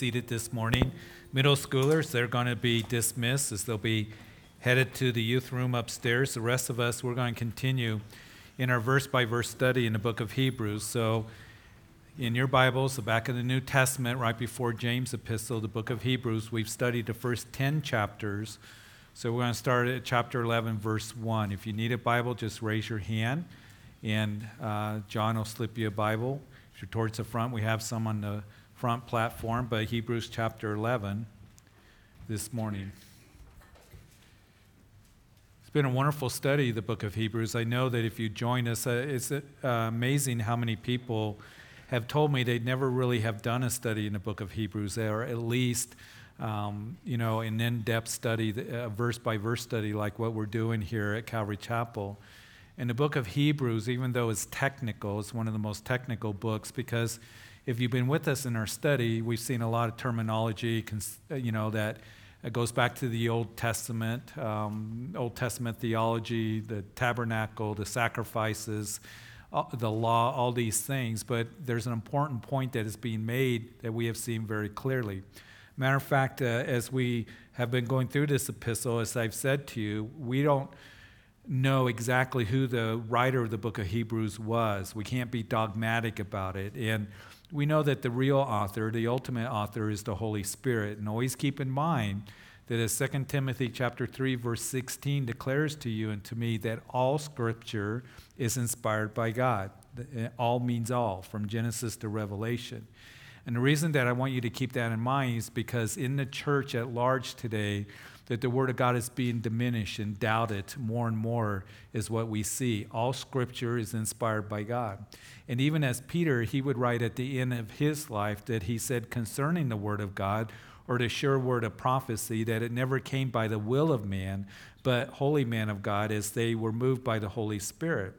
seated this morning. Middle schoolers, they're going to be dismissed as they'll be headed to the youth room upstairs. The rest of us, we're going to continue in our verse by verse study in the book of Hebrews. So, in your Bibles, the back of the New Testament, right before James' epistle, the book of Hebrews, we've studied the first 10 chapters. So, we're going to start at chapter 11, verse 1. If you need a Bible, just raise your hand, and uh, John will slip you a Bible. If you're towards the front, we have some on the front platform, but Hebrews chapter 11 this morning. It's been a wonderful study, the book of Hebrews. I know that if you join us, uh, it's uh, amazing how many people have told me they'd never really have done a study in the book of Hebrews, or at least, um, you know, an in depth study, a verse by verse study like what we're doing here at Calvary Chapel. And the book of Hebrews, even though it's technical, it's one of the most technical books because if you've been with us in our study, we've seen a lot of terminology, you know, that it goes back to the Old Testament, um, Old Testament theology, the tabernacle, the sacrifices, uh, the law, all these things. But there's an important point that is being made that we have seen very clearly. Matter of fact, uh, as we have been going through this epistle, as I've said to you, we don't know exactly who the writer of the book of Hebrews was. We can't be dogmatic about it. And we know that the real author, the ultimate author, is the Holy Spirit. And always keep in mind that as 2 Timothy chapter 3, verse 16 declares to you and to me that all scripture is inspired by God. Eh, all means all, from Genesis to Revelation. And the reason that I want you to keep that in mind is because in the church at large today, that the Word of God is being diminished and doubted more and more, is what we see. All Scripture is inspired by God. And even as Peter, he would write at the end of his life that he said concerning the Word of God, or the sure word of prophecy, that it never came by the will of man, but holy man of God, as they were moved by the Holy Spirit.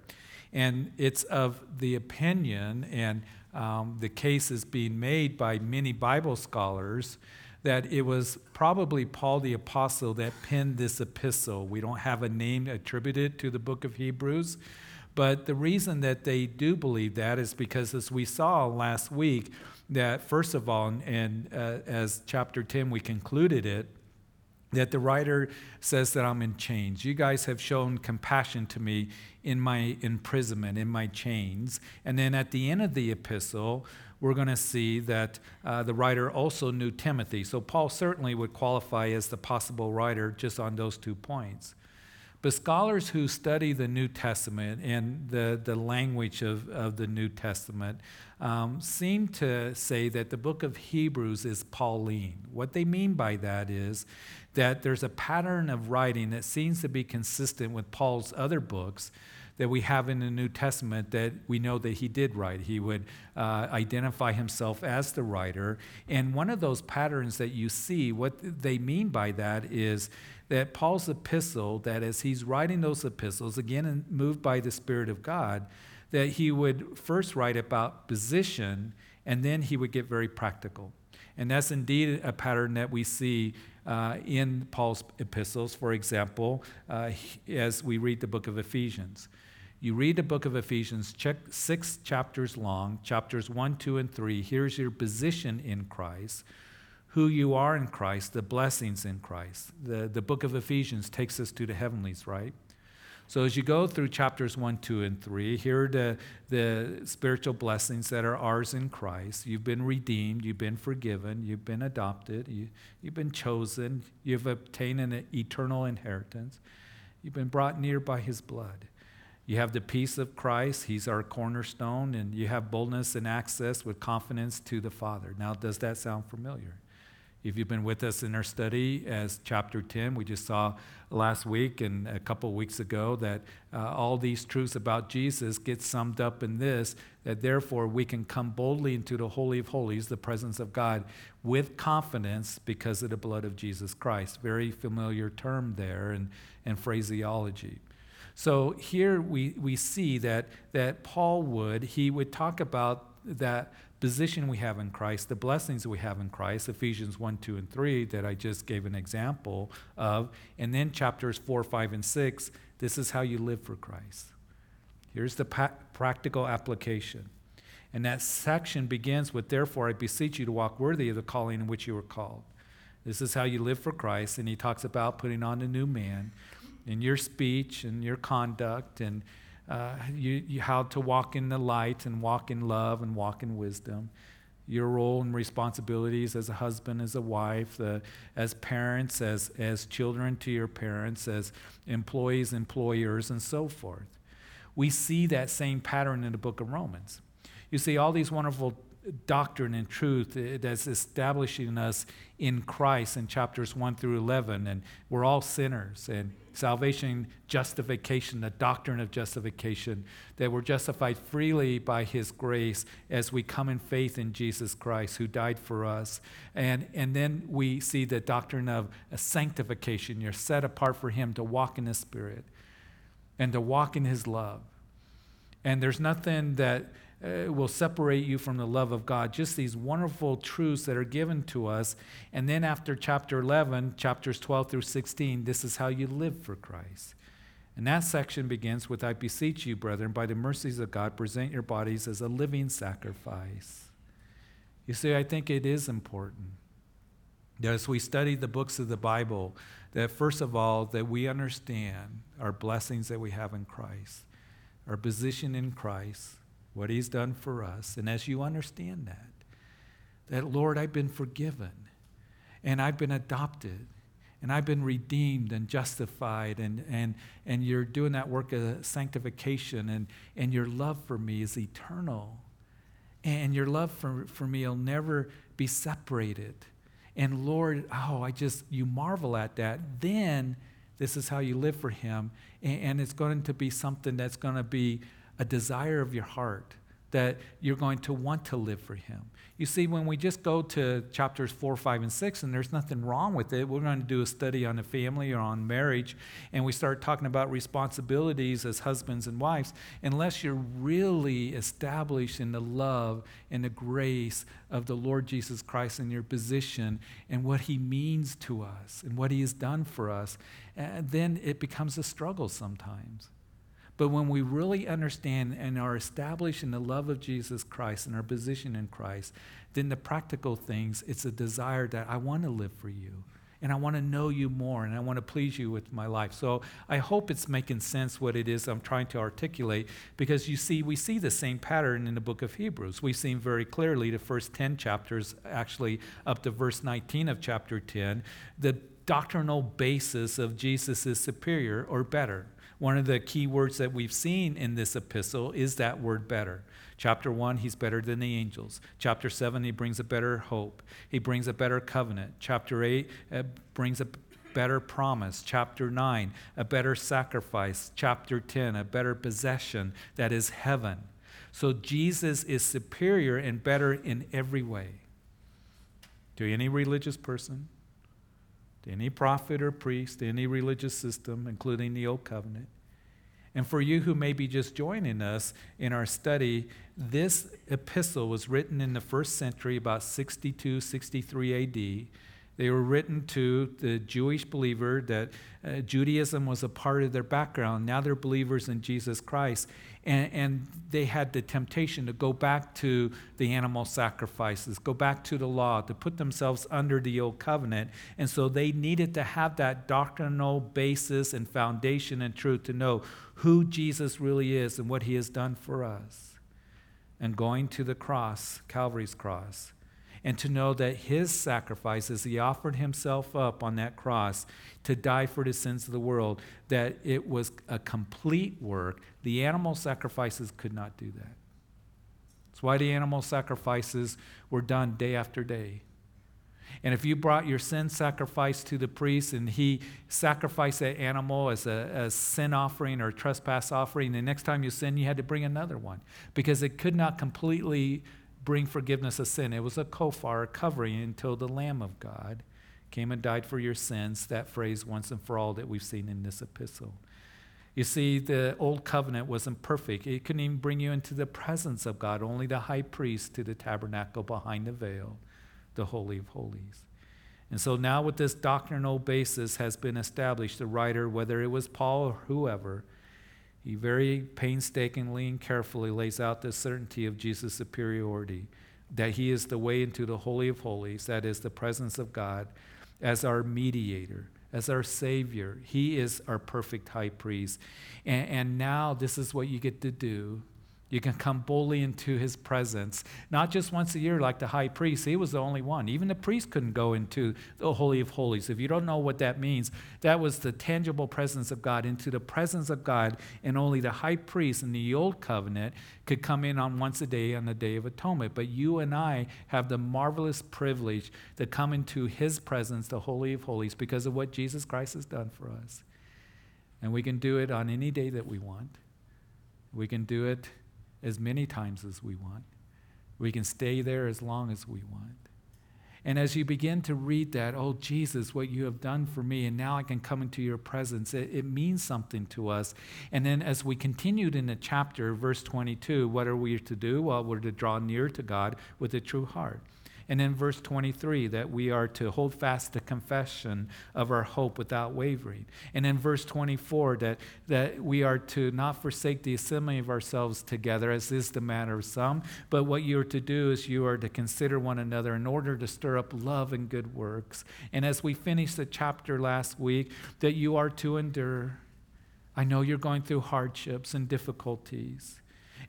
And it's of the opinion, and um, the case is being made by many Bible scholars that it was probably Paul the Apostle that penned this epistle. We don't have a name attributed to the book of Hebrews, but the reason that they do believe that is because, as we saw last week, that first of all, and uh, as chapter 10 we concluded it, that the writer says that I'm in chains. You guys have shown compassion to me in my imprisonment, in my chains. And then at the end of the epistle, we're going to see that uh, the writer also knew Timothy. So Paul certainly would qualify as the possible writer just on those two points. But scholars who study the New Testament and the, the language of, of the New Testament um, seem to say that the book of Hebrews is Pauline. What they mean by that is that there's a pattern of writing that seems to be consistent with Paul's other books that we have in the New Testament that we know that he did write. He would uh, identify himself as the writer. And one of those patterns that you see, what they mean by that is that Paul's epistle, that as he's writing those epistles, again moved by the Spirit of God, that he would first write about position and then he would get very practical. And that's indeed a pattern that we see uh, in Paul's epistles. For example, uh, as we read the book of Ephesians, you read the book of Ephesians, check six chapters long, chapters one, two, and three. Here's your position in Christ, who you are in Christ, the blessings in Christ. The, the book of Ephesians takes us to the heavenlies, right? So as you go through chapters 1, 2, and 3, here are the, the spiritual blessings that are ours in Christ. You've been redeemed, you've been forgiven, you've been adopted, you, you've been chosen, you've obtained an eternal inheritance, you've been brought near by his blood. You have the peace of Christ, he's our cornerstone, and you have boldness and access with confidence to the Father. Now, does that sound familiar? If you've been with us in our study as chapter 10, we just saw last week and a couple weeks ago that uh, all these truths about Jesus get summed up in this that therefore we can come boldly into the Holy of Holies, the presence of God, with confidence because of the blood of Jesus Christ. Very familiar term there and, and phraseology. So here we, we see that, that Paul would, he would talk about that position we have in Christ, the blessings we have in Christ, Ephesians 1, 2, and 3, that I just gave an example of. And then chapters 4, 5, and 6, this is how you live for Christ. Here's the pa- practical application. And that section begins with, Therefore, I beseech you to walk worthy of the calling in which you were called. This is how you live for Christ. And he talks about putting on a new man in your speech and your conduct and uh, you, you, how to walk in the light and walk in love and walk in wisdom. Your role and responsibilities as a husband, as a wife, uh, as parents, as, as children to your parents, as employees, employers, and so forth. We see that same pattern in the book of Romans. You see all these wonderful doctrine and truth that's establishing us in Christ in chapters 1 through 11. And we're all sinners. And salvation, justification, the doctrine of justification, that we're justified freely by His grace as we come in faith in Jesus Christ who died for us. And, and then we see the doctrine of a sanctification. You're set apart for Him to walk in the Spirit and to walk in His love. And there's nothing that uh, will separate you from the love of God. Just these wonderful truths that are given to us. And then after chapter 11, chapters 12 through 16, this is how you live for Christ. And that section begins with I beseech you, brethren, by the mercies of God, present your bodies as a living sacrifice. You see, I think it is important that as we study the books of the Bible, that first of all, that we understand our blessings that we have in Christ, our position in Christ, what He's done for us. And as you understand that, that Lord, I've been forgiven and I've been adopted and I've been redeemed and justified, and, and, and you're doing that work of sanctification, and, and your love for me is eternal. And your love for, for me will never be separated. And Lord, oh, I just, you marvel at that. Then this is how you live for Him. And, and it's going to be something that's going to be a desire of your heart that you're going to want to live for Him. You see, when we just go to chapters 4, 5, and 6, and there's nothing wrong with it, we're going to do a study on the family or on marriage, and we start talking about responsibilities as husbands and wives, unless you're really established in the love and the grace of the Lord Jesus Christ in your position and what He means to us and what He has done for us, eh, then it becomes a struggle sometimes. But when we really understand and are established in the love of Jesus Christ and our position in Christ, then the practical things, it's a desire that I want to live for you. And I want to know you more and I want to please you with my life. So I hope it's making sense what it is I'm trying to articulate because you see, we see the same pattern in the book of Hebrews. We've seen very clearly the first 10 chapters, actually up to verse 19 of chapter 10, the doctrinal basis of Jesus is superior or better. One of the key words that we've seen in this epistle is that word better. Chapter 1, he's better than the angels. Chapter 7, he brings a better hope. He brings a better covenant. Chapter 8 uh, brings a better promise. Chapter 9, a better sacrifice. Chapter 10, a better possession that is heaven. So Jesus is superior and better in every way to any religious person, to any prophet or priest, any religious system, including the Old Covenant. And for you who may be just joining us in our study, this epistle was written in the first century, about 62, 63 AD. They were written to the Jewish believer that uh, Judaism was a part of their background. Now they're believers in Jesus Christ. And, and they had the temptation to go back to the animal sacrifices, go back to the law, to put themselves under the old covenant. And so they needed to have that doctrinal basis and foundation and truth to know who Jesus really is and what he has done for us. And going to the cross, Calvary's cross, and to know that his sacrifice, as he offered himself up on that cross to die for the sins of the world, that it was a complete work. The animal sacrifices could not do that. That's why the animal sacrifices were done day after day. And if you brought your sin sacrifice to the priest and he sacrificed that animal as a, sin offering or trespass offering, the next time you sin, you had to bring another one because it could not completely bring forgiveness of sin. It was a kofar, covering until the Lamb of God came and died for your sins. That phrase, once and for all, that we've seen in this epistle. You see, the old covenant wasn't perfect. It couldn't even bring you into the presence of God, only the high priest to the tabernacle behind the veil, the Holy of Holies. And so now, with this doctrinal basis has been established, the writer, whether it was Paul or whoever, he very painstakingly and carefully lays out the certainty of Jesus' superiority, that he is the way into the Holy of Holies, that is, the presence of God, as our mediator, as our Savior. He is our perfect high priest. And, and now this is what you get to do you can come boldly into his presence, not just once a year like the high priest. He was the only one. Even the priest couldn't go into the Holy of Holies. If you don't know what that means, that was the tangible presence of God, into the presence of God, and only the high priest in the old covenant could come in on once a day on the Day of Atonement. But you and I have the marvelous privilege to come into his presence, the Holy of Holies, because of what Jesus Christ has done for us. And we can do it on any day that we want. We can do it as many times as we want. We can stay there as long as we want. And as you begin to read that, oh, Jesus, what you have done for me, and now I can come into your presence, it, it, means something to us. And then as we continued in the chapter, verse 22, what are we to do? Well, we're to draw near to God with a true heart. And in verse 23, that we are to hold fast the confession of our hope without wavering. And in verse 24, that, that we are to not forsake the assembling of ourselves together, as is the manner of some, but what you are to do is you are to consider one another in order to stir up love and good works. And as we finished the chapter last week, that you are to endure. I know you're going through hardships and difficulties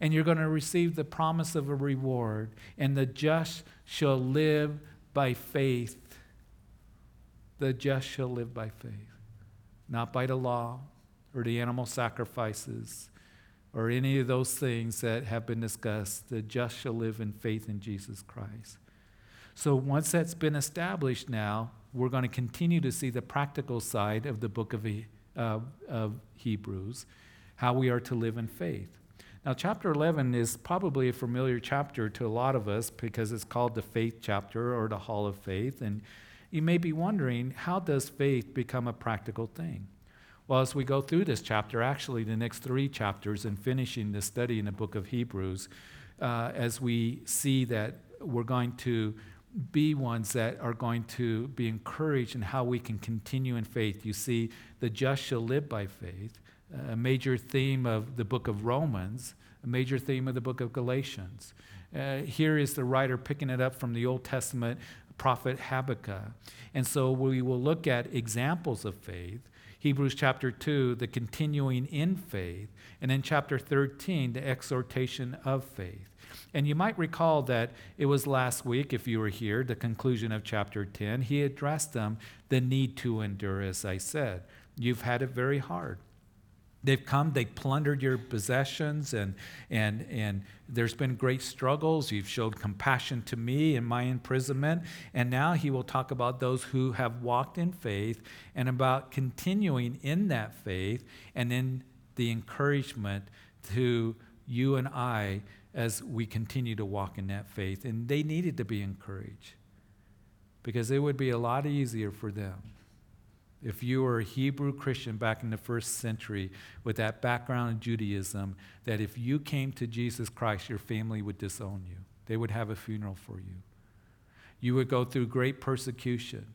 and you're going to receive the promise of a reward. And the just shall live by faith. The just shall live by faith, not by the law or the animal sacrifices or any of those things that have been discussed. The just shall live in faith in Jesus Christ. So once that's been established now, we're going to continue to see the practical side of the book of, uh, of Hebrews, how we are to live in faith. Now, chapter 11 is probably a familiar chapter to a lot of us because it's called the faith chapter or the hall of faith. And you may be wondering, how does faith become a practical thing? Well, as we go through this chapter, actually, the next three chapters and finishing the study in the book of Hebrews, uh, as we see that we're going to be ones that are going to be encouraged in how we can continue in faith. You see, the just shall live by faith a major theme of the book of Romans, a major theme of the book of Galatians. Uh, here is the writer picking it up from the Old Testament prophet Habakkuk. And so we will look at examples of faith. Hebrews chapter 2, the continuing in faith. And in chapter 13, the exhortation of faith. And you might recall that it was last week, if you were here, the conclusion of chapter 10, he addressed them the need to endure, as I said. You've had it very hard. They've come, they plundered your possessions, and, and, and there's been great struggles. You've showed compassion to me in my imprisonment. And now he will talk about those who have walked in faith and about continuing in that faith and in the encouragement to you and I as we continue to walk in that faith. And they needed to be encouraged because it would be a lot easier for them if you were a Hebrew Christian back in the first century with that background in Judaism, that if you came to Jesus Christ, your family would disown you. They would have a funeral for you. You would go through great persecution.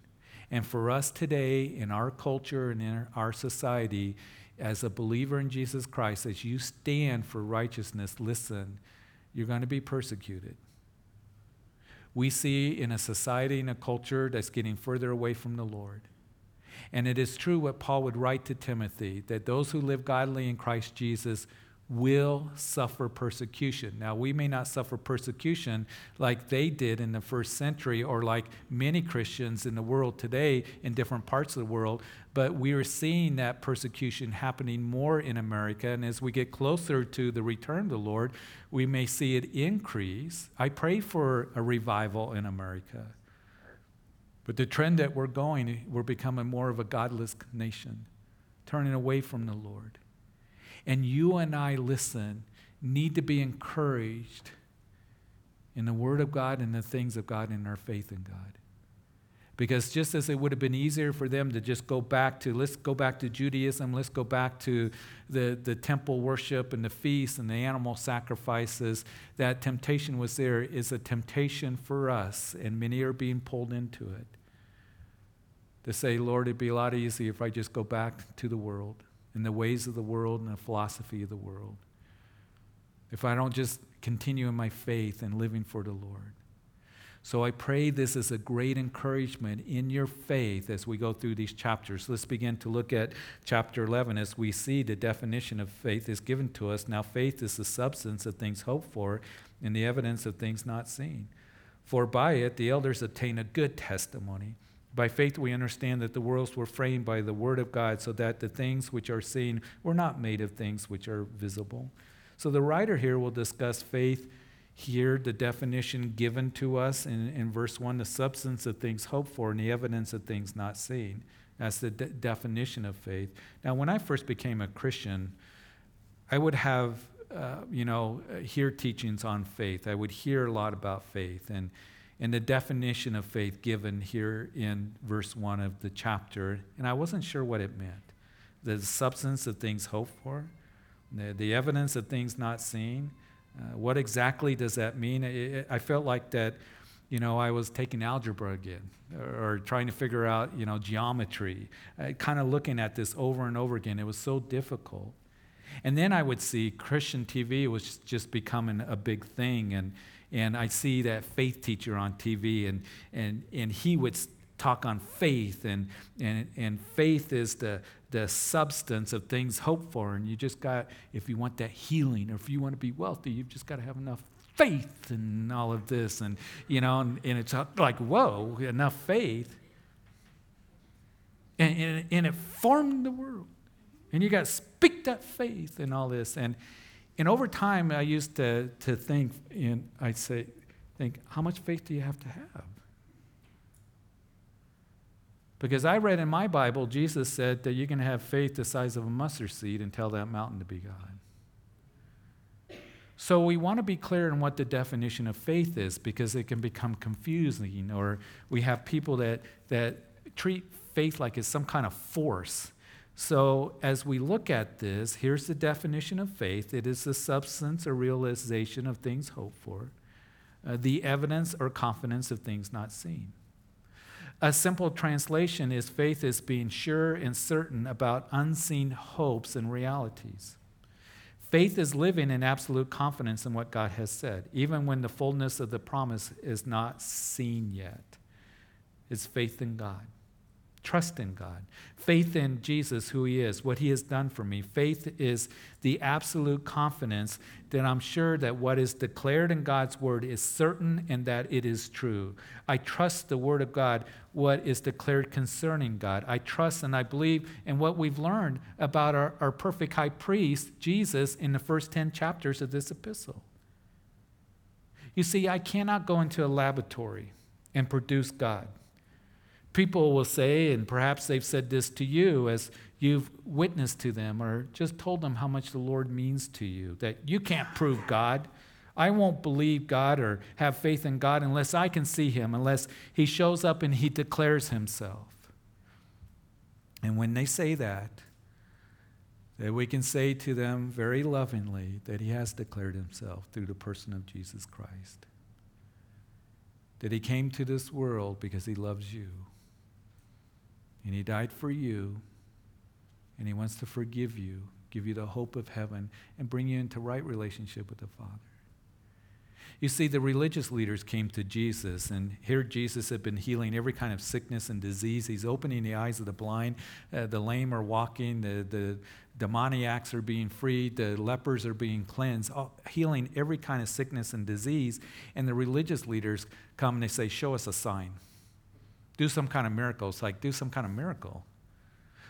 And for us today, in our culture and in our society, as a believer in Jesus Christ, as you stand for righteousness, listen, you're going to be persecuted. We see in a society and a culture that's getting further away from the Lord and it is true what Paul would write to Timothy that those who live godly in Christ Jesus will suffer persecution. Now, we may not suffer persecution like they did in the first century or like many Christians in the world today in different parts of the world, but we are seeing that persecution happening more in America. And as we get closer to the return of the Lord, we may see it increase. I pray for a revival in America. But the trend that we're going, we're becoming more of a godless nation, turning away from the Lord. And you and I, listen, need to be encouraged in the Word of God and the things of God and our faith in God. Because just as it would have been easier for them to just go back to, let's go back to Judaism, let's go back to the, the temple worship and the feasts and the animal sacrifices, that temptation was there, is a temptation for us, and many are being pulled into it to say, Lord, it'd be a lot easier if I just go back to the world and the ways of the world and the philosophy of the world. If I don't just continue in my faith and living for the Lord. So I pray this is a great encouragement in your faith as we go through these chapters. Let's begin to look at chapter 11 as we see the definition of faith is given to us. Now, faith is the substance of things hoped for and the evidence of things not seen. For by it the elders obtain a good testimony. By faith, we understand that the worlds were framed by the word of God, so that the things which are seen were not made of things which are visible. So the writer here will discuss faith here the definition given to us in, in verse 1 the substance of things hoped for and the evidence of things not seen. That's the de- definition of faith. Now, when I first became a Christian, I would have, uh, you know, hear teachings on faith. I would hear a lot about faith and, and the definition of faith given here in verse 1 of the chapter, and I wasn't sure what it meant. The substance of things hoped for, the, the evidence of things not seen. Uh, what exactly does that mean? It, it, I felt like that, you know, I was taking algebra again or, or trying to figure out, you know, geometry, uh, kind of looking at this over and over again. It was so difficult. And then I would see Christian TV was just becoming a big thing. And, and I see that faith teacher on TV, and, and, and he would talk on faith, and, and, and faith is the, the substance of things hoped for. And you just got, if you want that healing or if you want to be wealthy, you've just got to have enough faith and all of this. And, you know, and, and it's like, whoa, enough faith. And, and, and it formed the world. And you got to speak that faith and all this. And, and over time, I used to, to think, and I'd say, think, how much faith do you have to have? Because I read in my Bible, Jesus said that you can have faith the size of a mustard seed and tell that mountain to be God. So we want to be clear in what the definition of faith is because it can become confusing, or we have people that, that treat faith like it's some kind of force. So as we look at this, here's the definition of faith it is the substance or realization of things hoped for, uh, the evidence or confidence of things not seen. A simple translation is faith is being sure and certain about unseen hopes and realities. Faith is living in absolute confidence in what God has said, even when the fullness of the promise is not seen yet. It's faith in God. Trust in God. Faith in Jesus, who He is, what He has done for me. Faith is the absolute confidence that I'm sure that what is declared in God's Word is certain and that it is true. I trust the Word of God, what is declared concerning God. I trust and I believe in what we've learned about our, our perfect high priest, Jesus, in the first 10 chapters of this epistle. You see, I cannot go into a laboratory and produce God people will say, and perhaps they've said this to you as you've witnessed to them or just told them how much the Lord means to you, that you can't prove God. I won't believe God or have faith in God unless I can see Him, unless He shows up and He declares Himself. And when they say that, that we can say to them very lovingly that He has declared Himself through the person of Jesus Christ. That He came to this world because He loves you and He died for you, and He wants to forgive you, give you the hope of heaven, and bring you into right relationship with the Father. You see, the religious leaders came to Jesus, and here Jesus had been healing every kind of sickness and disease. He's opening the eyes of the blind, uh, the lame are walking, the, the demoniacs are being freed, the lepers are being cleansed, all, healing every kind of sickness and disease. And the religious leaders come and they say, Show us a sign do some kind of miracle. It's like, do some kind of miracle.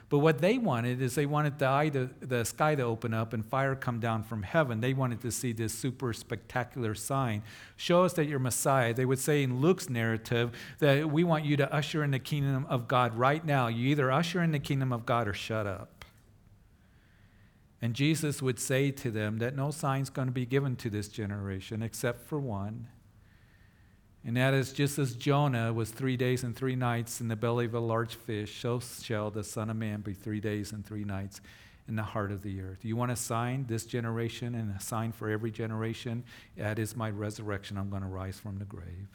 But what they wanted is they wanted the, to, the sky to open up and fire come down from heaven. They wanted to see this super spectacular sign. Show us that you're Messiah. They would say in Luke's narrative that we want you to usher in the kingdom of God right now. You either usher in the kingdom of God or shut up. And Jesus would say to them that no sign's going to be given to this generation except for one and that is just as Jonah was three days and three nights in the belly of a large fish, so shall the Son of Man be three days and three nights in the heart of the earth. You want a sign this generation and a sign for every generation? That is my resurrection. I'm going to rise from the grave.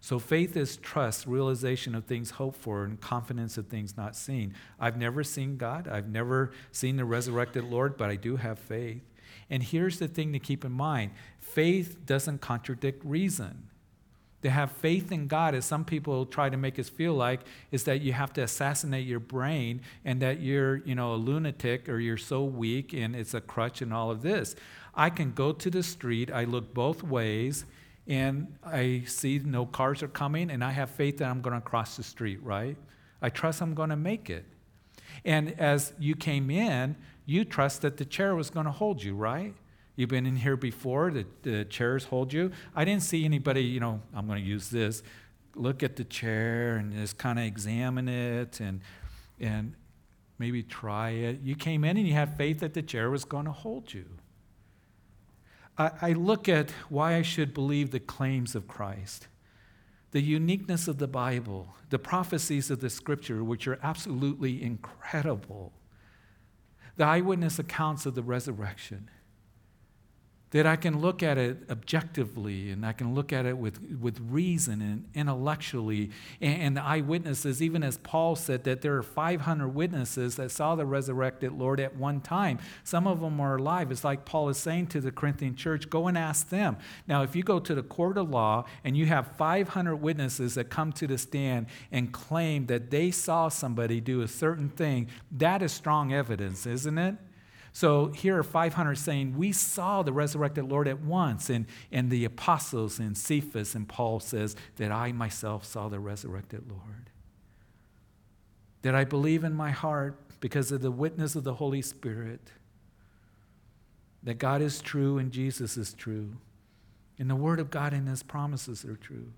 So faith is trust, realization of things hoped for, and confidence of things not seen. I've never seen God. I've never seen the resurrected Lord, but I do have faith. And here's the thing to keep in mind faith doesn't contradict reason. To have faith in God, as some people try to make us feel like, is that you have to assassinate your brain and that you're, you know, a lunatic or you're so weak and it's a crutch and all of this. I can go to the street, I look both ways, and I see no cars are coming, and I have faith that I'm going to cross the street, right? I trust I'm going to make it. And as you came in, you trust that the chair was going to hold you, right? You've been in here before, the, the chairs hold you. I didn't see anybody, you know, I'm going to use this, look at the chair and just kind of examine it and, and maybe try it. You came in and you had faith that the chair was going to hold you. I, I look at why I should believe the claims of Christ, the uniqueness of the Bible, the prophecies of the scripture, which are absolutely incredible, the eyewitness accounts of the resurrection that I can look at it objectively and I can look at it with, with reason and intellectually. And, and, the eyewitnesses, even as Paul said, that there are 500 witnesses that saw the resurrected Lord at one time. Some of them are alive. It's like Paul is saying to the Corinthian church go and ask them. Now, if you go to the court of law and you have 500 witnesses that come to the stand and claim that they saw somebody do a certain thing, that is strong evidence, isn't it? So here are 500 saying, We saw the resurrected Lord at once. And, and the apostles and Cephas and Paul says that I myself saw the resurrected Lord. That I believe in my heart because of the witness of the Holy Spirit that God is true and Jesus is true. And the Word of God and His promises are true.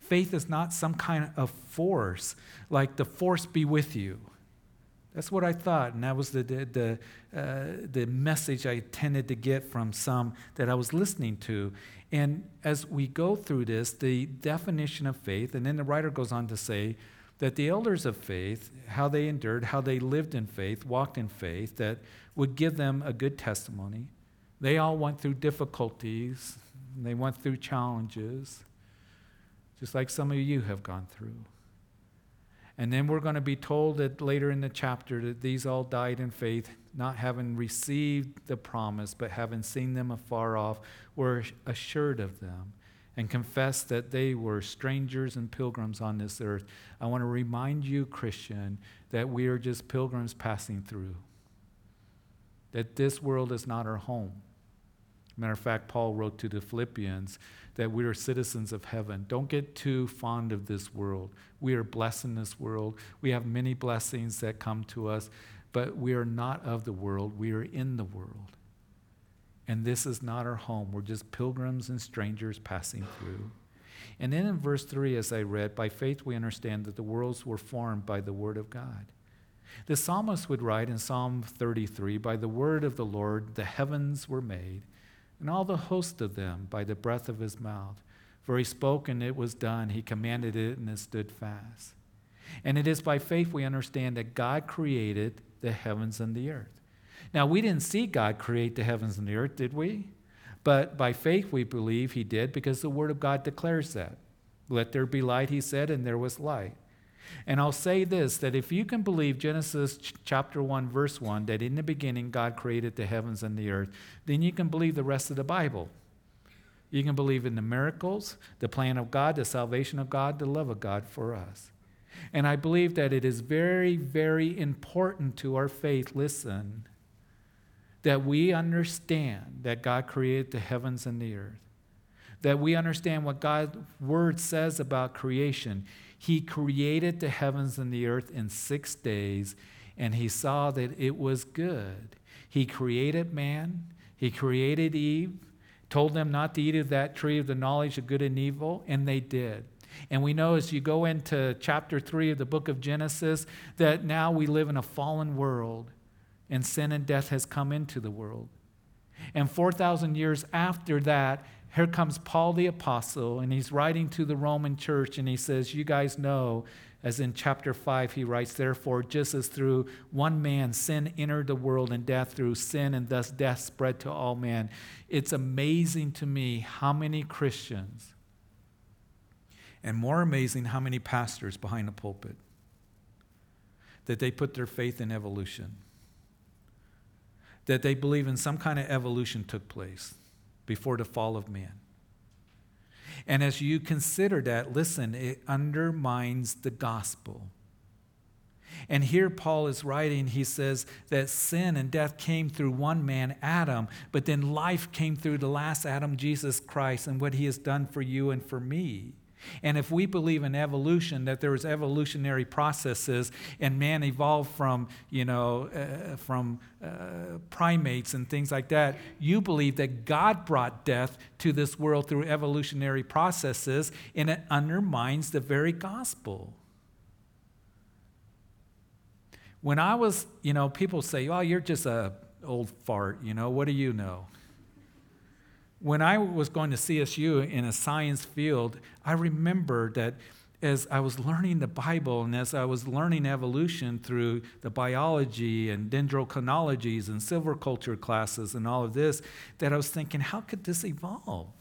Faith is not some kind of force, like the force be with you. That's what I thought, and that was the, the, the, uh, the message I tended to get from some that I was listening to. And as we go through this, the definition of faith, and then the writer goes on to say that the elders of faith, how they endured, how they lived in faith, walked in faith, that would give them a good testimony. They all went through difficulties, they went through challenges, just like some of you have gone through. And then we're going to be told that later in the chapter that these all died in faith, not having received the promise, but having seen them afar off, were assured of them and confessed that they were strangers and pilgrims on this earth. I want to remind you, Christian, that we are just pilgrims passing through, that this world is not our home. Matter of fact, Paul wrote to the Philippians that we are citizens of heaven. Don't get too fond of this world. We are blessed in this world. We have many blessings that come to us, but we are not of the world. We are in the world. And this is not our home. We're just pilgrims and strangers passing through. And then in verse 3, as I read, by faith we understand that the worlds were formed by the word of God. The psalmist would write in Psalm 33 By the word of the Lord the heavens were made and all the host of them by the breath of his mouth. For he spoke and it was done. He commanded it and it stood fast. And it is by faith we understand that God created the heavens and the earth. Now, we didn't see God create the heavens and the earth, did we? But by faith we believe he did because the Word of God declares that. Let there be light, he said, and there was light. And I'll say this that if you can believe Genesis chapter 1, verse 1, that in the beginning God created the heavens and the earth, then you can believe the rest of the Bible. You can believe in the miracles, the plan of God, the salvation of God, the love of God for us. And I believe that it is very, very important to our faith, listen, that we understand that God created the heavens and the earth, that we understand what God's word says about creation. He created the heavens and the earth in six days, and he saw that it was good. He created man, he created Eve, told them not to eat of that tree of the knowledge of good and evil, and they did. And we know as you go into chapter 3 of the book of Genesis that now we live in a fallen world, and sin and death has come into the world. And 4,000 years after that, here comes Paul the Apostle, and he's writing to the Roman church, and he says, You guys know, as in chapter 5, he writes, Therefore, just as through one man sin entered the world, and death through sin, and thus death spread to all men. It's amazing to me how many Christians And more amazing, how many pastors behind the pulpit that they put their faith in evolution, that they believe in some kind of evolution took place before the fall of man. And as you consider that, listen, it undermines the gospel. And here Paul is writing, he says that sin and death came through one man, Adam, but then life came through the last Adam, Jesus Christ, and what he has done for you and for me. And if we believe in evolution, that there was evolutionary processes and man evolved from, you know, uh, from uh, primates and things like that, you believe that God brought death to this world through evolutionary processes, and it undermines the very gospel. When I was, you know, people say, oh, you're just a old fart, you know, what do you know? When I was going to CSU in a science field, I remember that as I was learning the Bible and as I was learning evolution through the biology and dendrochronologies and silviculture classes and all of this, that I was thinking, how could this evolve?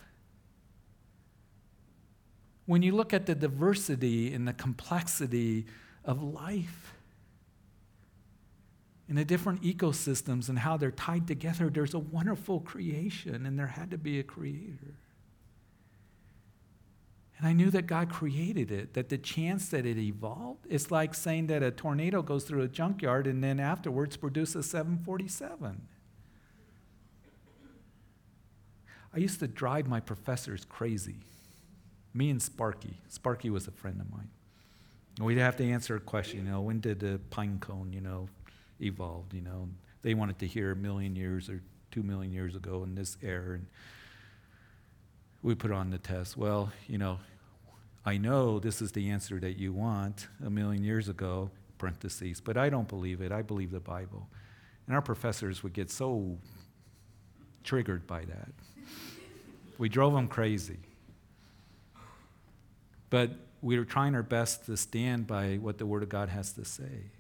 When you look at the diversity and the complexity of life, in the different ecosystems and how they're tied together, there's a wonderful creation, and there had to be a creator. And I knew that God created it, that the chance that it evolved, it's like saying that a tornado goes through a junkyard and then afterwards produces 747. I used to drive my professors crazy. Me and Sparky. Sparky was a friend of mine. We'd have to answer a question, you know, when did the pine cone, you know, evolved, you know. They wanted to hear a million years or two million years ago in this era. And we put on the test. Well, you know, I know this is the answer that you want a million years ago, parentheses, but I don't believe it. I believe the Bible. And our professors would get so triggered by that. we drove them crazy. But we were trying our best to stand by what the Word of God has to say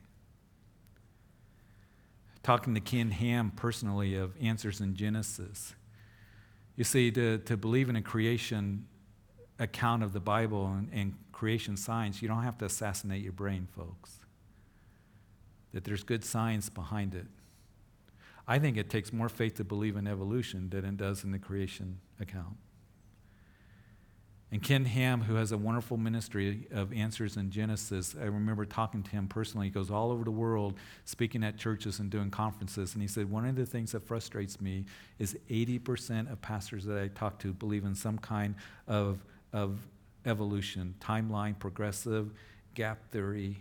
talking to Ken Ham personally of Answers in Genesis. You see, to, to believe in a creation account of the Bible and, and creation science, you don't have to assassinate your brain, folks. That there's good science behind it. I think it takes more faith to believe in evolution than it does in the creation account. And Ken Ham, who has a wonderful ministry of answers in Genesis, I remember talking to him personally. He goes all over the world speaking at churches and doing conferences. And he said, One of the things that frustrates me is 80% of pastors that I talk to believe in some kind of, of evolution, timeline, progressive, gap theory.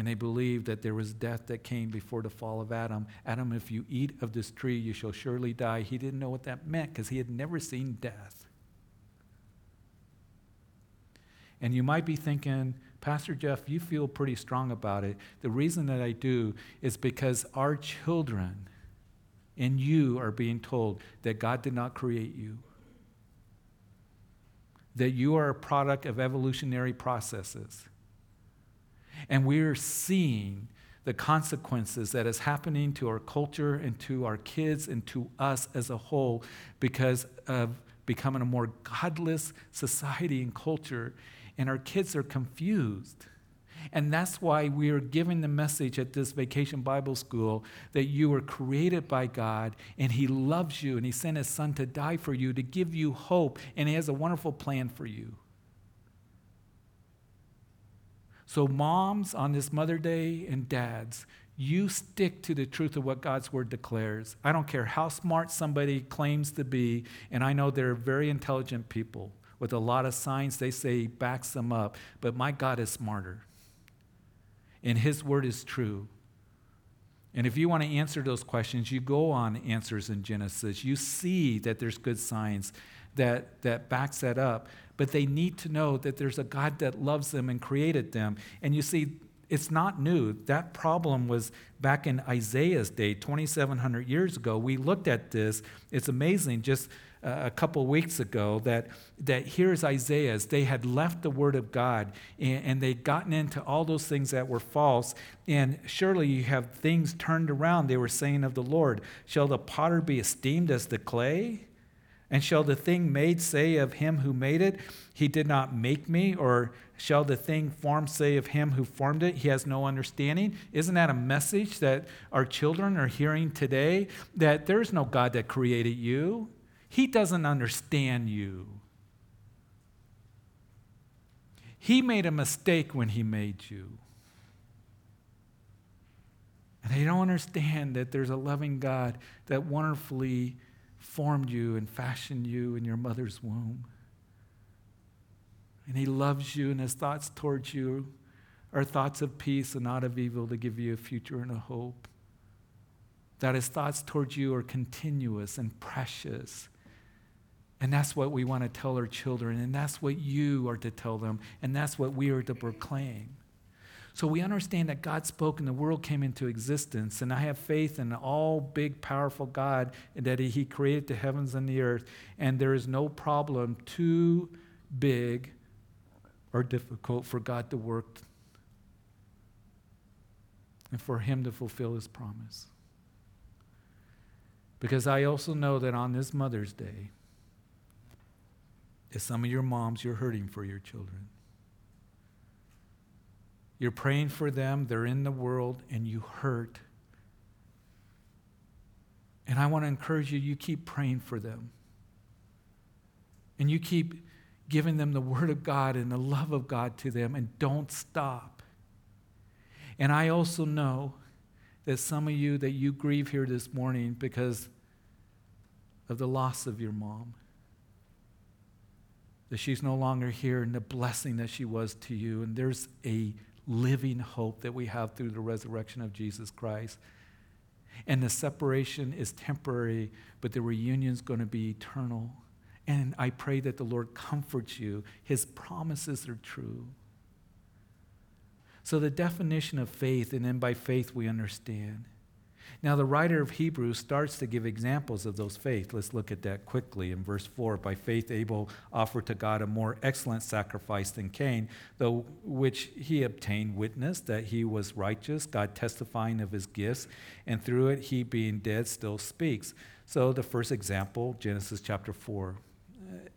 And they believed that there was death that came before the fall of Adam. Adam, if you eat of this tree, you shall surely die. He didn't know what that meant because he had never seen death. And you might be thinking, Pastor Jeff, you feel pretty strong about it. The reason that I do is because our children and you are being told that God did not create you, that you are a product of evolutionary processes. And we're seeing the consequences that is happening to our culture and to our kids and to us as a whole because of becoming a more godless society and culture and our kids are confused. And that's why we are giving the message at this vacation Bible school that you were created by God and He loves you and He sent His Son to die for you, to give you hope, and He has a wonderful plan for you. So, moms on this Mother Day and dads, you stick to the truth of what God's Word declares. I don't care how smart somebody claims to be, and I know they're very intelligent people with a lot of science they say backs them up, but my God is smarter. And His word is true. And if you want to answer those questions, you go on Answers in Genesis. You see that there's good science that, that backs that up. But they need to know that there's a God that loves them and created them. And you see, it's not new. That problem was back in Isaiah's day, 2,700 years ago. We looked at this. It's amazing. Just a couple weeks ago that, that here's Isaiah's. They had left the Word of God and, and they'd gotten into all those things that were false. And surely you have things turned around, they were saying of the Lord. Shall the potter be esteemed as the clay? And shall the thing made say of him who made it, He did not make me? Or shall the thing formed say of him who formed it, He has no understanding? Isn't that a message that our children are hearing today? That there's no God that created you, He doesn't understand you. He made a mistake when He made you. And they don't understand that there's a loving God that wonderfully formed you and fashioned you in your mother's womb. And He loves you, and His thoughts towards you are thoughts of peace and not of evil to give you a future and a hope. That His thoughts towards you are continuous and precious. And that's what we want to tell our children, and that's what you are to tell them, and that's what we are to proclaim. So we understand that God spoke and the world came into existence. And I have faith in all big, powerful God that He created the heavens and the earth. And there is no problem too big or difficult for God to work and for Him to fulfill His promise. Because I also know that on this Mother's Day, as some of your moms, you're hurting for your children. You're praying for them, they're in the world, and you hurt. And I want to encourage you, you keep praying for them. And you keep giving them the Word of God and the love of God to them, and don't stop. And I also know that some of you that you grieve here this morning because of the loss of your mom. That she's no longer here and the blessing that she was to you. And there's a living hope that we have through the resurrection of Jesus Christ. And the separation is temporary, but the reunion is going to be eternal. And I pray that the Lord comforts you. His promises are true. So, the definition of faith, and then by faith we understand. Now, the writer of Hebrews starts to give examples of those faith. Let's look at that quickly in verse 4. By faith, Abel offered to God a more excellent sacrifice than Cain, though which he obtained witness that he was righteous, God testifying of his gifts, and through it, he being dead still speaks. So, the first example, Genesis chapter 4, uh,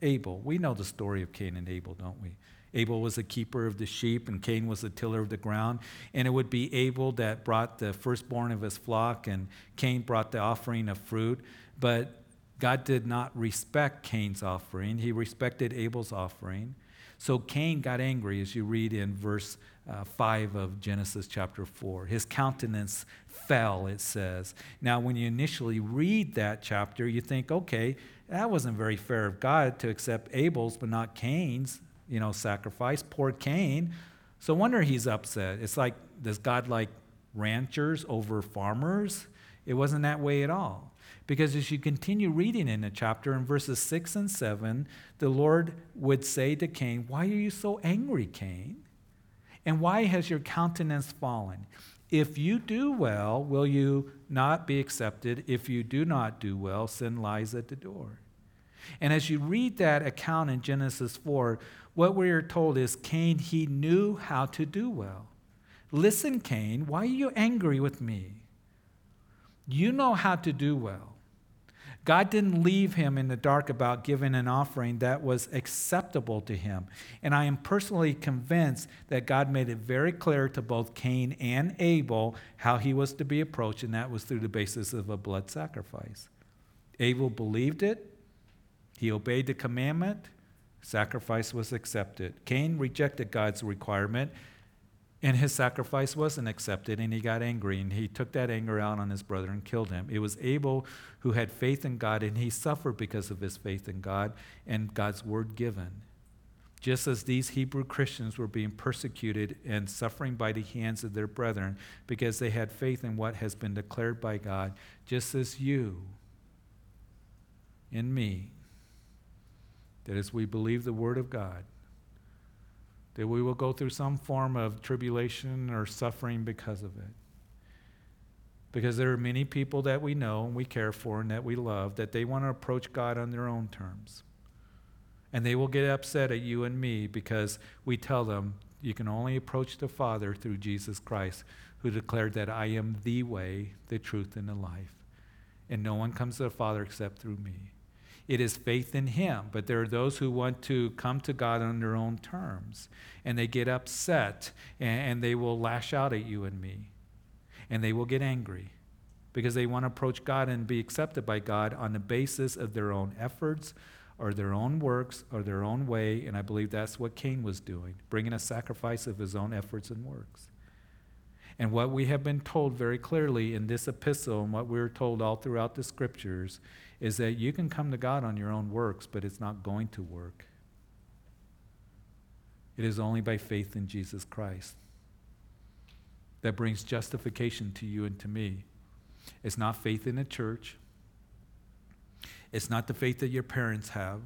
Abel. We know the story of Cain and Abel, don't we? Abel was the keeper of the sheep, and Cain was the tiller of the ground. And it would be Abel that brought the firstborn of his flock, and Cain brought the offering of fruit. But God did not respect Cain's offering, he respected Abel's offering. So Cain got angry, as you read in verse uh, 5 of Genesis chapter 4. His countenance fell, it says. Now, when you initially read that chapter, you think, okay, that wasn't very fair of God to accept Abel's but not Cain's you know, sacrifice. Poor Cain. So wonder he's upset. It's like, does God like ranchers over farmers? It wasn't that way at all. Because as you continue reading in the chapter, in verses 6 and 7, the Lord would say to Cain, Why are you so angry, Cain? And why has your countenance fallen? If you do well, will you not be accepted? If you do not do well, sin lies at the door. And as you read that account in Genesis 4, what we are told is Cain, he knew how to do well. Listen, Cain, why are you angry with me? You know how to do well. God didn't leave him in the dark about giving an offering that was acceptable to him. And I am personally convinced that God made it very clear to both Cain and Abel how he was to be approached, and that was through the basis of a blood sacrifice. Abel believed it, he obeyed the commandment, Sacrifice was accepted. Cain rejected God's requirement, and his sacrifice wasn't accepted, and he got angry, and he took that anger out on his brother and killed him. It was Abel who had faith in God, and he suffered because of his faith in God and God's word given. Just as these Hebrew Christians were being persecuted and suffering by the hands of their brethren because they had faith in what has been declared by God, just as you and me that as we believe the Word of God, that we will go through some form of tribulation or suffering because of it. Because there are many people that we know and we care for and that we love that they want to approach God on their own terms. And they will get upset at you and me because we tell them you can only approach the Father through Jesus Christ, who declared that I am the way, the truth, and the life. And no one comes to the Father except through me. It is faith in Him. But there are those who want to come to God on their own terms, and they get upset, and, they will lash out at you and me, and they will get angry because they want to approach God and be accepted by God on the basis of their own efforts or their own works or their own way. And I believe that's what Cain was doing, bringing a sacrifice of his own efforts and works. And what we have been told very clearly in this epistle, and what we're told all throughout the scriptures, is that you can come to God on your own works, but it's not going to work. It is only by faith in Jesus Christ that brings justification to you and to me. It's not faith in the church. It's not the faith that your parents have.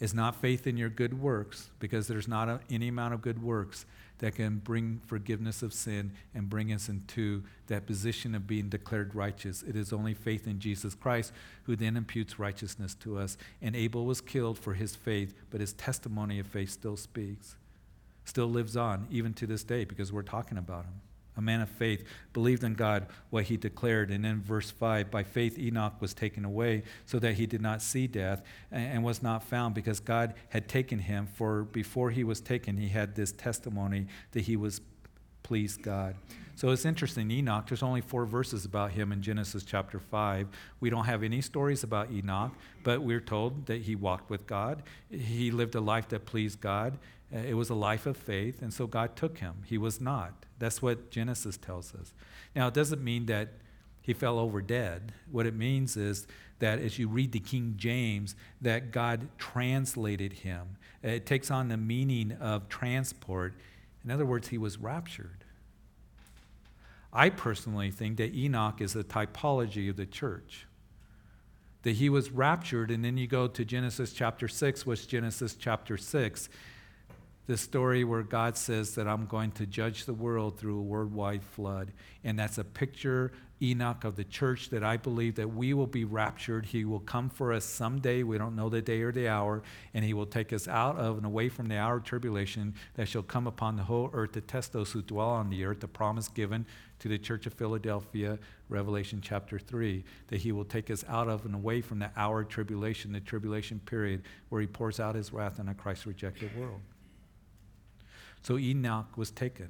It's not faith in your good works, because there's not a, any amount of good works that can bring forgiveness of sin and bring us into that position of being declared righteous. It is only faith in Jesus Christ who then imputes righteousness to us. And Abel was killed for his faith, but his testimony of faith still speaks, still lives on, even to this day, because we're talking about him a man of faith, believed in God what he declared. And in verse 5, by faith Enoch was taken away so that he did not see death and was not found because God had taken him. For before he was taken, he had this testimony that he was pleased God. So it's interesting. Enoch, there's only four verses about him in Genesis chapter 5. We don't have any stories about Enoch, but we're told that he walked with God. He lived a life that pleased God. It was a life of faith, and so God took him. He was not. That's what Genesis tells us. Now, it doesn't mean that he fell over dead. What it means is that as you read the King James, that God translated him. It takes on the meaning of transport. In other words, he was raptured. I personally think that Enoch is a typology of the church. That he was raptured, and then you go to Genesis chapter 6, which Genesis chapter 6 the story where God says that I'm going to judge the world through a worldwide flood. And that's a picture, Enoch, of the church that I believe that we will be raptured. He will come for us someday. We don't know the day or the hour. And he will take us out of and away from the hour of tribulation that shall come upon the whole earth to test those who dwell on the earth, the promise given to the church of Philadelphia, Revelation chapter 3, that he will take us out of and away from the hour of tribulation, the tribulation period where he pours out his wrath on a Christ rejected world. So Enoch was taken.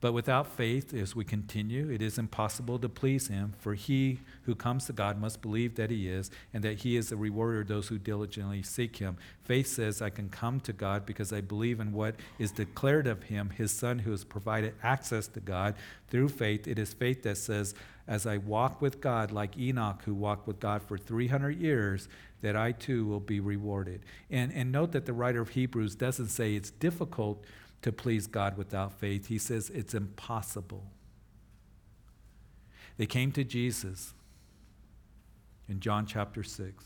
But without faith, as we continue, it is impossible to please him, for he who comes to God must believe that he is, and that he is the rewarder of those who diligently seek him. Faith says, I can come to God because I believe in what is declared of him, his son who has provided access to God through faith. It is faith that says, As I walk with God, like Enoch, who walked with God for 300 years, that I too will be rewarded. And, and note that the writer of Hebrews doesn't say it's difficult to please God without faith, he says it's impossible. They came to Jesus in John chapter 6.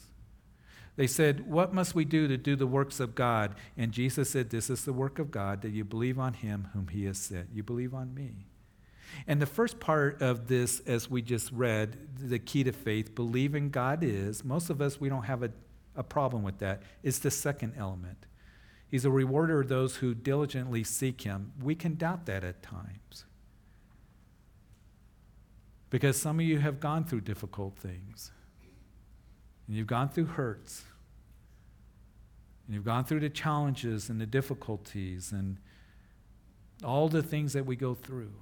They said, What must we do to do the works of God? And Jesus said, This is the work of God, that you believe on him whom he has sent. You believe on me. And the first part of this, as we just read, the key to faith, believing God is, most of us, we don't have a, a problem with that. It's the second element. He's a rewarder of those who diligently seek him. We can doubt that at times. Because some of you have gone through difficult things. And you've gone through hurts. And you've gone through the challenges and the difficulties and all the things that we go through.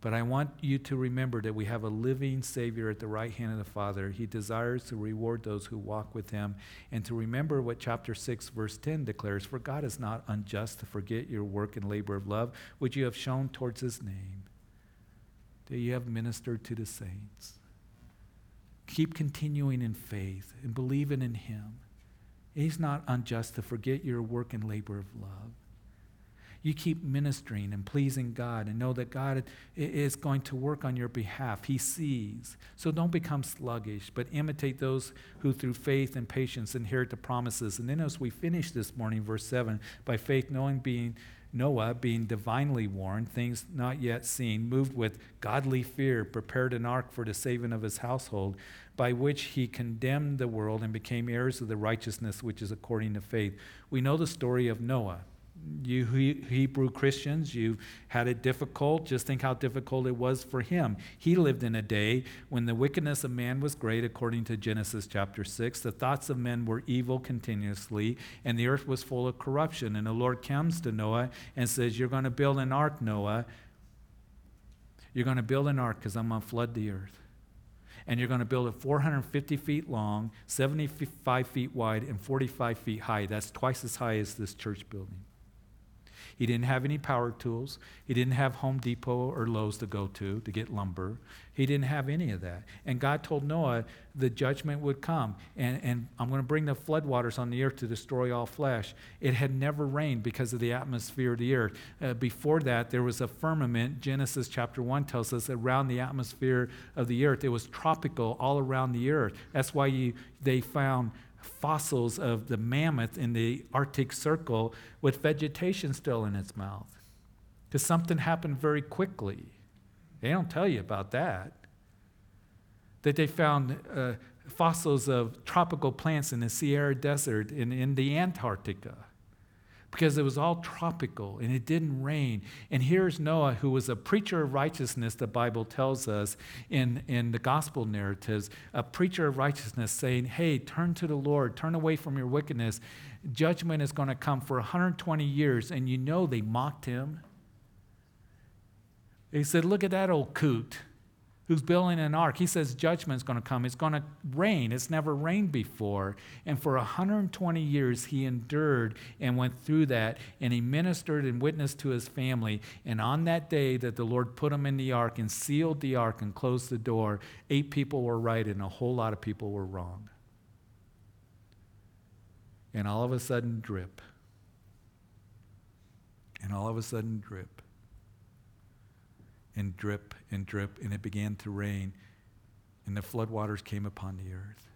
But I want you to remember that we have a living Savior at the right hand of the Father. He desires to reward those who walk with Him. And to remember what chapter 6, verse 10 declares For God is not unjust to forget your work and labor of love, which you have shown towards His name, that you have ministered to the saints. Keep continuing in faith and believing in Him. He's not unjust to forget your work and labor of love you keep ministering and pleasing God and know that God is going to work on your behalf. He sees. So don't become sluggish, but imitate those who through faith and patience inherit the promises. And then as we finish this morning, verse 7, by faith knowing being Noah, being divinely warned, things not yet seen, moved with godly fear, prepared an ark for the saving of his household, by which he condemned the world and became heirs of the righteousness which is according to faith. We know the story of Noah. You Hebrew Christians, you've had it difficult. Just think how difficult it was for him. He lived in a day when the wickedness of man was great, according to Genesis chapter 6. The thoughts of men were evil continuously, and the earth was full of corruption. And the Lord comes to Noah and says, You're going to build an ark, Noah. You're going to build an ark because I'm going to flood the earth and you're going to build it 450 feet long, 75 feet wide, and 45 feet high. That's twice as high as this church building. He didn't have any power tools. He didn't have Home Depot or Lowe's to go to to get lumber. He didn't have any of that. And God told Noah the judgment would come. And, and I'm going to bring the floodwaters on the earth to destroy all flesh. It had never rained because of the atmosphere of the earth. Uh, before that, there was a firmament. Genesis chapter 1 tells us around the atmosphere of the earth. It was tropical all around the earth. That's why you, they found fossils of the mammoth in the Arctic Circle with vegetation still in its mouth. Because something happened very quickly. They don't tell you about that. That they found uh, fossils of tropical plants in the Sahara Desert in, in the Antarctica because it was all tropical and it didn't rain. And here's Noah, who was a preacher of righteousness, the Bible tells us in, in the gospel narratives, a preacher of righteousness saying, Hey, turn to the Lord, turn away from your wickedness. Judgment is going to come for 120 years. And you know they mocked him. They said, Look at that old coot who's building an ark. He says judgment's going to come. It's going to rain. It's never rained before. And for 120 years, he endured and went through that, and he ministered and witnessed to his family. And on that day that the Lord put him in the ark and sealed the ark and closed the door, eight people were right and a whole lot of people were wrong. And all of a sudden, drip. And all of a sudden, drip and drip and drip, and it began to rain, and the floodwaters came upon the earth.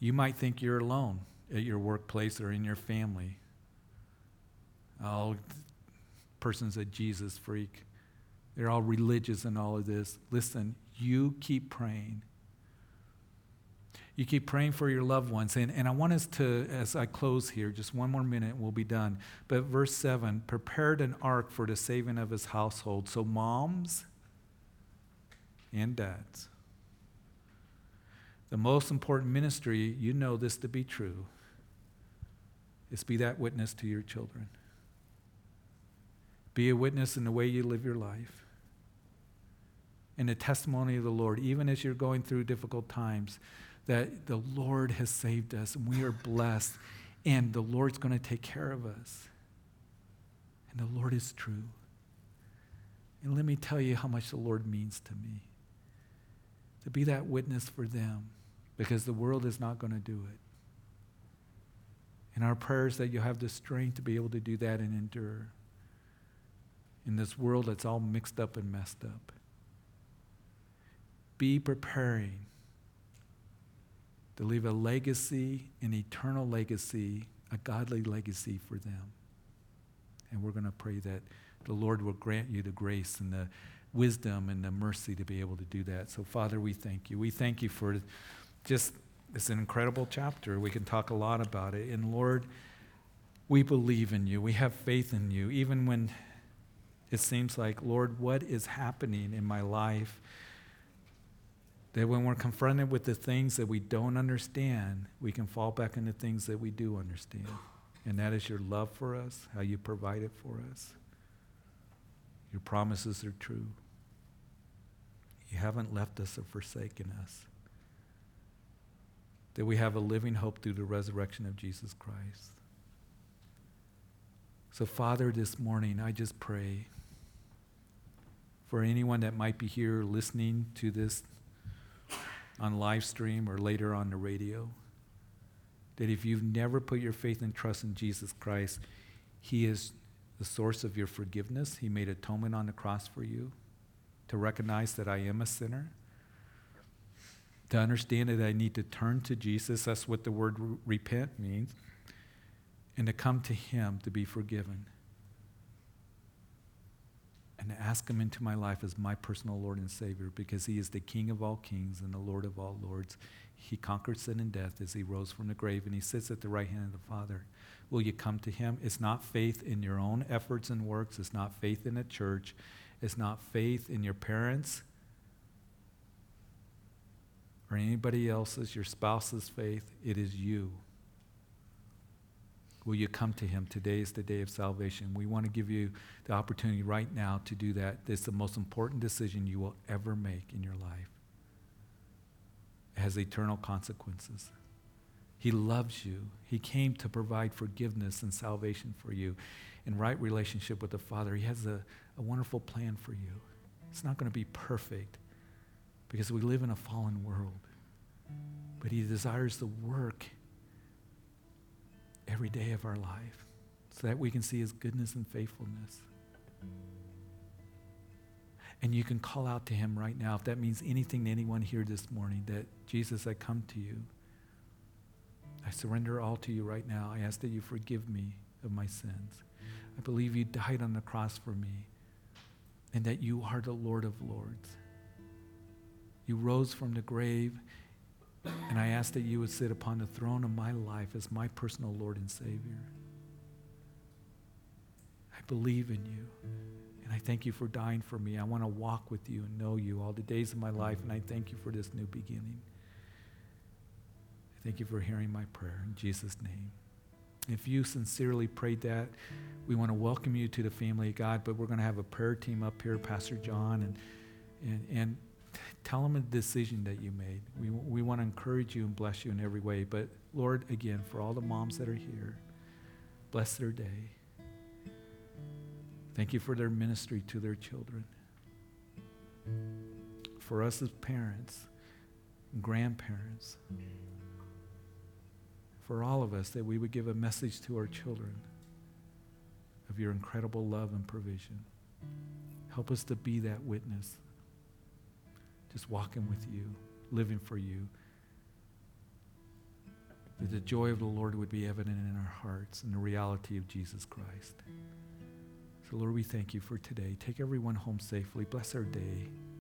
You might think you're alone at your workplace or in your family. Oh, person's a Jesus freak. They're all religious and all of this. Listen, you keep praying you keep praying for your loved ones. And, and I want us to, as I close here, just one more minute, we'll be done. But verse 7 prepared an ark for the saving of his household. So, moms and dads, the most important ministry, you know this to be true, is be that witness to your children. Be a witness in the way you live your life. In the testimony of the Lord, even as you're going through difficult times that the Lord has saved us and we are blessed and the Lord's going to take care of us. And the Lord is true. And let me tell you how much the Lord means to me. To be that witness for them because the world is not going to do it. And our prayers that you'll have the strength to be able to do that and endure in this world that's all mixed up and messed up. Be preparing to leave a legacy, an eternal legacy, a godly legacy for them. And we're going to pray that the Lord will grant you the grace and the wisdom and the mercy to be able to do that. So, Father, we thank you. We thank you for just it's an incredible chapter. We can talk a lot about it. And Lord, we believe in you. We have faith in you, even when it seems like, Lord, what is happening in my life? That when we're confronted with the things that we don't understand, we can fall back into things that we do understand. And that is your love for us, how you provide it for us. Your promises are true. You haven't left us or forsaken us. That we have a living hope through the resurrection of Jesus Christ. So, Father, this morning, I just pray for anyone that might be here listening to this on live stream or later on the radio. That if you've never put your faith and trust in Jesus Christ, He is the source of your forgiveness. He made atonement on the cross for you to recognize that I am a sinner, to understand that I need to turn to Jesus. That's what the word repent means, and to come to Him to be forgiven. And ask him into my life as my personal Lord and Savior because he is the King of all kings and the Lord of all lords. He conquered sin and death as he rose from the grave and he sits at the right hand of the Father. Will you come to him? It's not faith in your own efforts and works, it's not faith in a church, it's not faith in your parents or anybody else's, your spouse's faith. It is you. Will you come to him? Today is the day of salvation. We want to give you the opportunity right now to do that. It's the most important decision you will ever make in your life. It has eternal consequences. He loves you. He came to provide forgiveness and salvation for you in right relationship with the Father. He has a, a wonderful plan for you. It's not going to be perfect because we live in a fallen world. But He desires to work every day of our life so that we can see his goodness and faithfulness. And you can call out to him right now if that means anything to anyone here this morning that Jesus, I come to you. I surrender all to you right now. I ask that you forgive me of my sins. I believe you died on the cross for me and that you are the Lord of Lords. You rose from the grave and I ask that you would sit upon the throne of my life as my personal Lord and Savior. I believe in you. And I thank you for dying for me. I want to walk with you and know you all the days of my life. And I thank you for this new beginning. I thank you for hearing my prayer in Jesus' name. If you sincerely prayed that, we want to welcome you to the family of God, but we're going to have a prayer team up here, Pastor John, and, and, and tell them a decision that you made. We, we want to encourage you and bless you in every way. But Lord, again, for all the moms that are here, bless their day. Thank you for their ministry to their children. For us as parents, grandparents, for all of us, that we would give a message to our children of your incredible love and provision. Help us to be that witness just walking with you, living for you. That the joy of the Lord would be evident in our hearts and the reality of Jesus Christ. So, Lord, we thank you for today. Take everyone home safely. Bless our day.